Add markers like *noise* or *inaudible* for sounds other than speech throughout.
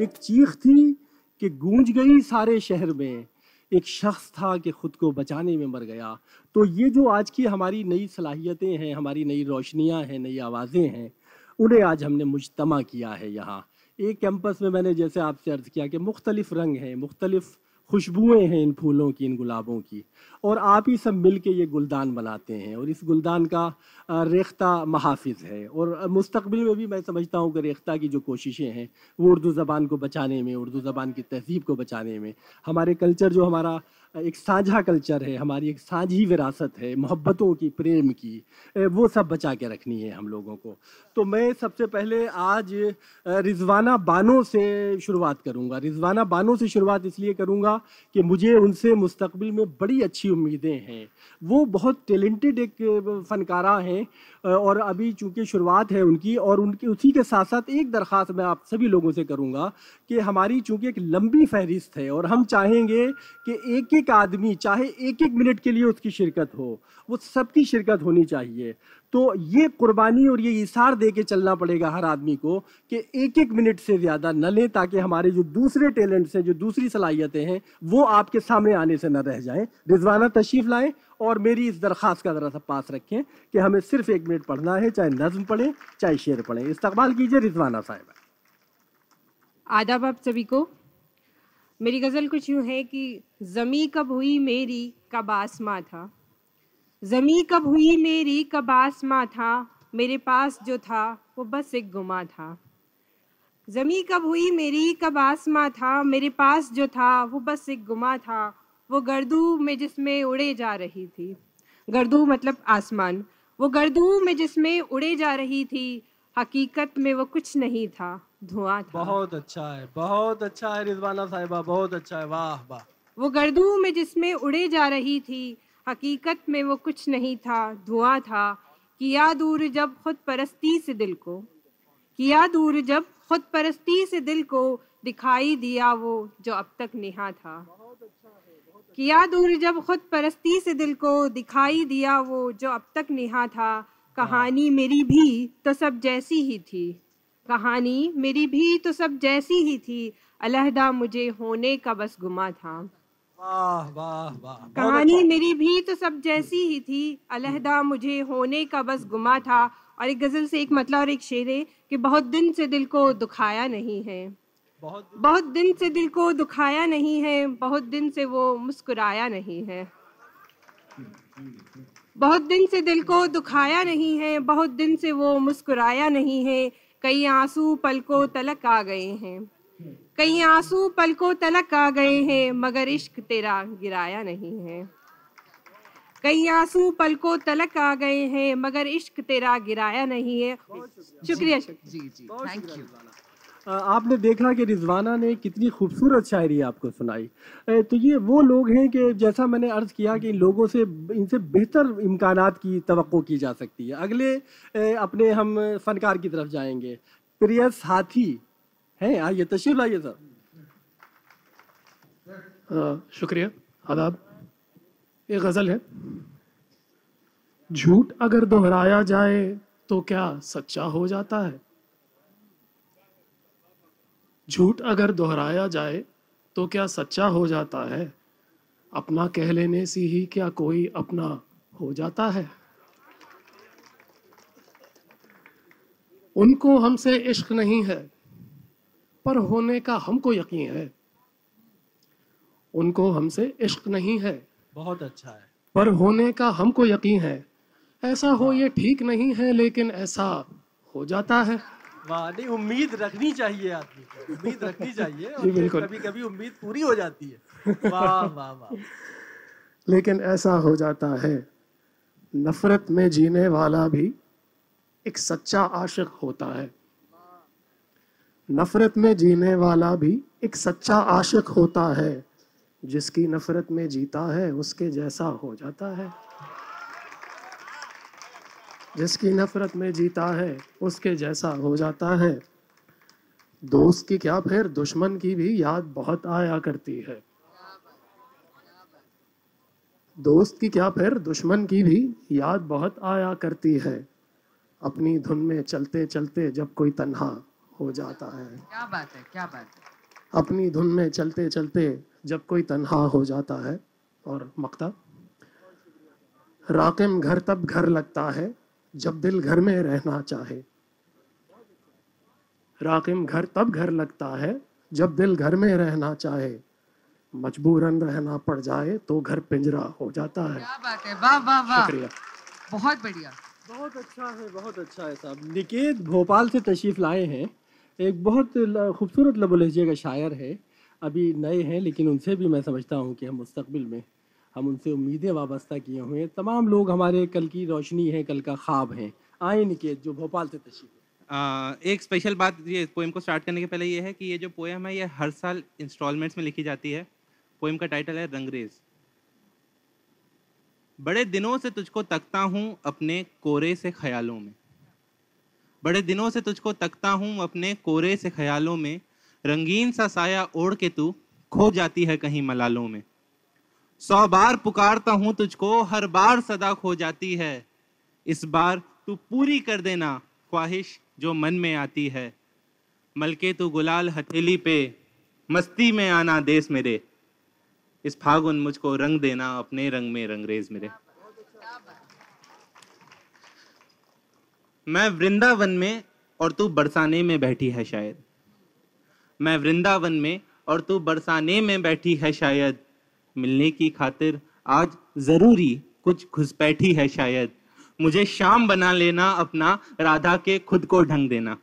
एक चीख थी कि गूंज गई सारे शहर में। एक शख्स था कि खुद को बचाने में मर गया। तो ये जो आज की हमारी नई सलाहियतें हैं, हमारी नई रोशनियाँ हैं, नई आवाज़ें हैं, उन्हें आज हमने मुजतमा किया है यहाँ। एक कैंपस में मैंने जैसे आपसे अर्ज़ किया कि मुख्तलिफ़ रंग हैं, मुख्तलिफ़ खुशबुएँ हैं इन फूलों की, इन गुलाबों की। और आप ही सब मिल के ये गुलदान बनाते हैं और इस गुलदान का रेख्ता महाफिज है। और मुस्तबिल में भी मैं समझता हूँ कि रेख्ता की जो कोशिशें हैं, वो उर्दू ज़बान को बचाने में, उर्दू ज़बान की तहजीब को बचाने में, हमारे कल्चर जो हमारा एक साझा कल्चर है, हमारी एक साझी विरासत है, मोहब्बतों की, प्रेम की वो सब बचा के रखनी है हम लोगों को। तो मैं सबसे पहले आज रिजवाना बानो से शुरुआत करूँगा। रिजवाना बानो से शुरुआत इसलिए करूँगा कि मुझे उनसे मुस्तबिल में बड़ी अच्छी उम्मीदें हैं। वो बहुत टैलेंटेड एक फ़नकारा हैं और अभी चूँकि शुरुआत है उनकी और उनकी, उसी के साथ साथ एक दरख्वास्त मैं आप सभी लोगों से करूँगा कि हमारी चूँकि एक लंबी फहरिस्त है और हम चाहेंगे कि एक एक आदमी, चाहे एक एक मिनट के लिए उसकी शिरकत हो, वो सबकी शिरकत होनी चाहिए। तो ये कुर्बानी और ये इशार दे के चलना पड़ेगा हर आदमी को कि एक एक मिनट से ज़्यादा न लें ताकि हमारे जो दूसरे टैलेंट्स हैं, जो दूसरी सलाहियतें हैं, वो आपके सामने आने से न रह जाएँ। रिजवाना तशरीफ़ लाएँ और मेरी इस दरख्वास्त का ज़रा सा पास रखें कि हमें सिर्फ़ एक मिनट पढ़ना है, चाहे नज्म पढ़ें, चाहे शेर पढ़ें। इस्तकबाल कीजिए रिजवाना साहिबा। आदाब आप सभी को। मेरी गज़ल कुछ यूँ है कि, ज़मी कब हुई मेरी, कब आसमां था? ज़मी कब हुई मेरी कब आसमां था मेरे पास जो था वो बस एक गुमा था। ज़मी कब हुई मेरी कब आसमां था मेरे पास जो था वो बस एक गुमा था वो गर्दू में जिसमें उड़े जा रही थी। गर्दू मतलब आसमान। वो गर्दू में जिसमें उड़े जा रही थी हकीकत में वो कुछ नहीं था धुआँ था। बहुत अच्छा है बहुत अच्छा है रिजवाना साहिबा बहुत अच्छा है वाह वाह। वो गर्दू में जिसमें उड़े जा रही थी हकीकत में वो कुछ नहीं था धुआँ था। किया दूर जब खुद परस्ती से दिल को किया दूर जब खुद परस्ती से दिल को दिखाई दिया वो जो अब तक नेहा था। किया दूर जब खुद परस्ती से दिल को दिखाई दिया वो जो अब तक नेहा था। कहानी मेरी भी तो सब जैसी ही थी। कहानी मेरी भी तो सब जैसी ही थी। अलहदा मुझे होने का बस गुमा था। वाह वाह वाह। कहानी अच्छा। मेरी भी तो सब जैसी ही थी। अलहदा मुझे होने का बस गुमा था और एक गज़ल से एक मतलब और एक शेर है कि बहुत दिन से दिल को दुखाया नहीं है। बहुत दिन बहुत दिन से दिल को दुखाया नहीं है बहुत दिन से वो मुस्कुराया नहीं है। बहुत दिन से दिल को दुखाया नहीं है बहुत दिन से वो मुस्कुराया नहीं है कई आँसू पल को तलक आ गए हैं। कई आँसू पल को तलक आ गए हैं मगर इश्क तेरा गिराया नहीं है। कई आँसू पल को तलक आ गए हैं मगर इश्क तेरा गिराया नहीं है। शुक्रिया शुक्रिया। जी जी। थैंक यू आपने देखा कि रिजवाना ने कितनी खूबसूरत शायरी आपको सुनाई। तो ये वो लोग हैं कि जैसा मैंने अर्ज़ किया कि इन लोगों से इनसे बेहतर इम्कान की तो की जा सकती है। अगले अपने हम फ़नकार की तरफ़ जाएँगे। प्रिय साथी हैं आइए तशरीफ़ लाइए सर। शुक्रिया, आदाब। ये गज़ल है। झूठ अगर दोहराया जाए तो क्या सच्चा हो जाता है? झूठ अगर दोहराया जाए तो क्या सच्चा हो जाता है? अपना कह लेने से ही क्या कोई अपना हो जाता है? उनको हमसे इश्क नहीं है। पर होने का हमको यकीन है। उनको हमसे इश्क नहीं है। बहुत अच्छा है। पर होने का हमको यकीन है। ऐसा हो ये ठीक नहीं है लेकिन ऐसा हो जाता है। वाह नहीं उम्मीद रखनी चाहिए आदमी को। उम्मीद रखनी *laughs* चाहिए और बिल्कुल। कभी कभी उम्मीद पूरी हो जाती है। वाह वाह वाह। लेकिन ऐसा हो जाता है। नफरत में जीने वाला भी एक सच्चा आशिक होता है। नफरत में जीने वाला भी एक सच्चा आशिक होता है। जिसकी नफरत में जीता है, उसके जैसा हो जाता है। जिसकी नफरत में जीता है, उसके जैसा हो जाता है। दोस्त की क्या फिर? दुश्मन की भी याद बहुत आया करती है। दोस्त की क्या फिर? दुश्मन की भी याद बहुत आया करती है। अपनी धुन में चलते चलते जब कोई तन्हा हो जाता है। क्या बात है क्या बात है। अपनी धुन में चलते चलते जब कोई तन्हा हो जाता है और मकता राकिम घर तब घर लगता है जब दिल घर में रहना चाहे। राकिम घर तब घर लगता है जब दिल घर में रहना चाहे। मजबूरन रहना पड़ जाए तो घर पिंजरा हो जाता है। क्या बात है वाह वाह वाह। शुक्रिया। बहुत बढ़िया। बहुत अच्छा है बहुत अच्छा है साहब। निकेत भोपाल से तशरीफ़ लाए हैं। एक बहुत खूबसूरत लबो लहजे का शायर है। अभी नए हैं लेकिन उनसे भी मैं समझता हूँ कि हम मुस्तबिल में हम उनसे उम्मीदें वाबस्ता किए हुए हैं। तमाम लोग हमारे कल की रोशनी है कल का ख्वाब हैं। आए निकेत जो भोपाल से तशरीफ़ आ, एक स्पेशल बात ये पोएम को स्टार्ट करने के पहले ये है कि ये जो पोएम है ये हर साल इंस्टॉलमेंट्स में लिखी जाती है। पोएम का टाइटल है रंगरेज। बड़े दिनों से तुझको तकता हूँ अपने कोरे से ख्यालों में। बड़े दिनों से तुझको तकता हूँ अपने कोरे से ख्यालों में। रंगीन सा साया ओढ़ के तू खो जाती है कहीं मलालों में। सौ बार पुकारता हूँ तुझको, हर बार सदा खो जाती है। इस बार तू पूरी कर देना ख्वाहिश जो मन में आती है। मलके तू गुलाल हथेली पे, मस्ती में आना देश मेरे। इस फागुन मुझको रंग देना, अपने रंग में रंगरेज मेरे। मैं वृंदावन में और तू बरसाने में बैठी है शायद। मैं वृंदावन में और तू बरसाने में बैठी है शायद। मिलने की खातिर आज ज़रूरी कुछ घुसपैठी है शायद। मुझे शाम बना लेना अपना, राधा के खुद को ढंग देना।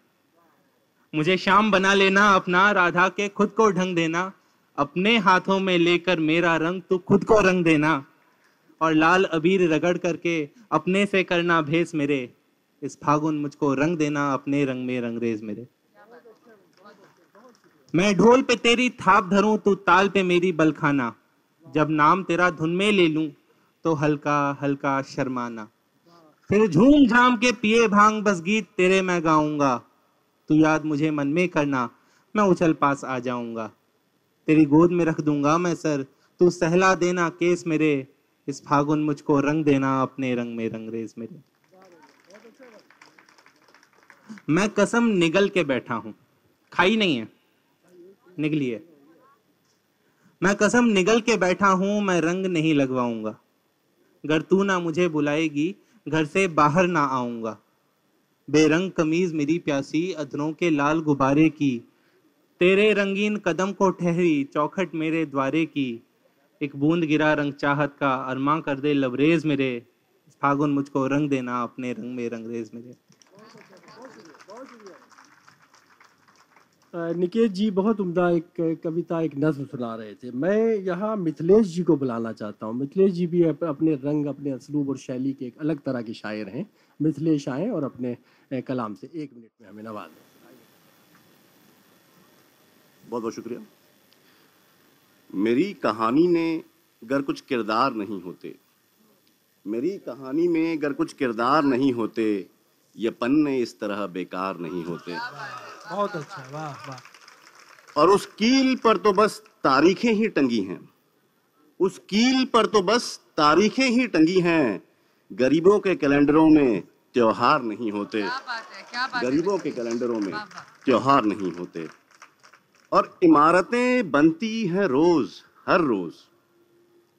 मुझे शाम बना लेना अपना, राधा के खुद को ढंग देना। अपने हाथों में लेकर मेरा रंग तू खुद को रंग देना। और लाल अबीर रगड़ करके अपने से करना भेस मेरे। इस फागुन मुझको रंग देना, अपने रंग में रंगरेज मेरे। मैं ढोल पे तेरी थाप धरूं, तू ताल पे मेरी बलखाना जब नाम तेरा धुन में ले लूँ तो हल्का हल्का शर्माना। फिर झूम झाम के पिए भाँग, बस गीत तेरे मैं गाऊँगा। तू याद मुझे मन में करना, मैं उछल पास आ जाऊँगा। तेरी गोद में रख दूँगा मैं सर, तू सहला देना केस मेरे। इस फागुन मुझको रंग देना, अपने रंग में रंगरेज मेरे। मैं कसम निगल के बैठा हूँ। खाई नहीं है। निगली है। मैं कसम निगल के बैठा हूँ, मैं रंग नहीं लगवाऊँगा। घर तू ना मुझे बुलाएगी, घर से बाहर ना आऊँगा। बेरंग कमीज मेरी प्यासी अधरों के लाल गुब्बारे की। तेरे रंगीन कदम को ठहरी, चौखट मेरे द्वारे की। एक बूंद गिरा रंग चाहत का, अरमा कर दे लबरेज मेरे। फागुन मुझको रंग देना, अपने रंग में रंगरेज मेरे। निकेत जी बहुत उम्दा एक कविता एक नज्म सुना रहे थे। मैं यहाँ मिथिलेश जी को बुलाना चाहता हूँ। मिथिलेश जी भी अप, अपने रंग अपने असलूब और शैली के एक अलग तरह के शायर हैं। मिथिलेश आए और अपने कलाम से एक मिनट में हमें नवाजें बहुत बहुत शुक्रिया। मेरी कहानी में अगर कुछ किरदार नहीं होते मेरी कहानी में अगर कुछ किरदार नहीं होते ये पन्ने इस तरह बेकार नहीं होते। बहुत अच्छा वाह वाह। और उस कील पर तो बस तारीखें ही टंगी हैं। उस कील पर तो बस तारीखें ही टंगी हैं। गरीबों के कैलेंडरों में त्योहार नहीं होते। क्या बात है क्या बात है। गरीबों के कैलेंडरों में। त्योहार नहीं होते। और इमारतें बनती हैं रोज हर रोज।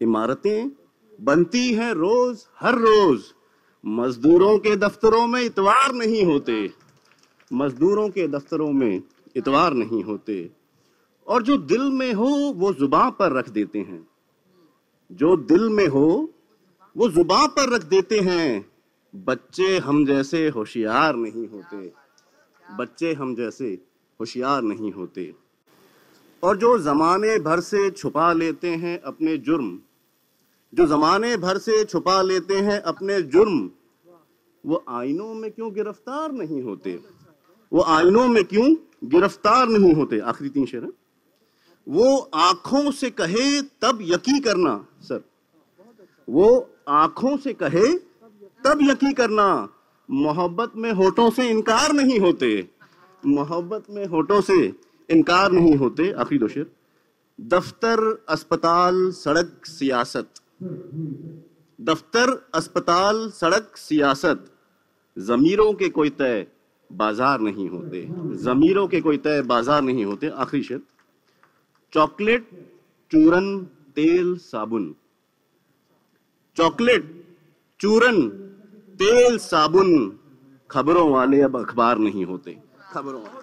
इमारतें बनती हैं रोज हर रोज। मजदूरों के दफ्तरों में इतवार नहीं होते। मजदूरों के दफ्तरों में इतवार नहीं होते। और जो दिल में हो, वो जुबां पर रख देते हैं। जो दिल में हो, वो जुबां पर रख देते हैं। बच्चे हम जैसे होशियार नहीं होते। बच्चे हम जैसे होशियार नहीं होते। और जो जमाने भर से छुपा लेते हैं अपने जुर्म, जो जमाने भर से छुपा लेते हैं अपने जुर्म, वो आईनों में क्यों गिरफ़्तार नहीं होते? वो आईनों में क्यों गिरफ़्तार नहीं होते? आखिरी तीन शेर हैं। वो आँखों से कहे, तब यकी करना, सर। वो आँखों से कहे, तब यकी करना। मोहब्बत में होठों से इनकार नहीं होते। मोहब्बत में होठों से इनकार नहीं होते। आखिरी दो शेर। दफ्तर, अस्पताल, सड़क, सियासत। दफ्तर, अस्पताल, सड़क, सियासत। जमीरों के कोई तय बाज़ार नहीं होते। जमीरों के कोई तय बाज़ार नहीं होते, आखिरी शेर चॉकलेट, चूरन, तेल, साबुन। चॉकलेट, चूरन, तेल, साबुन। खबरों वाले अब अखबार नहीं होते। खबरों वाले।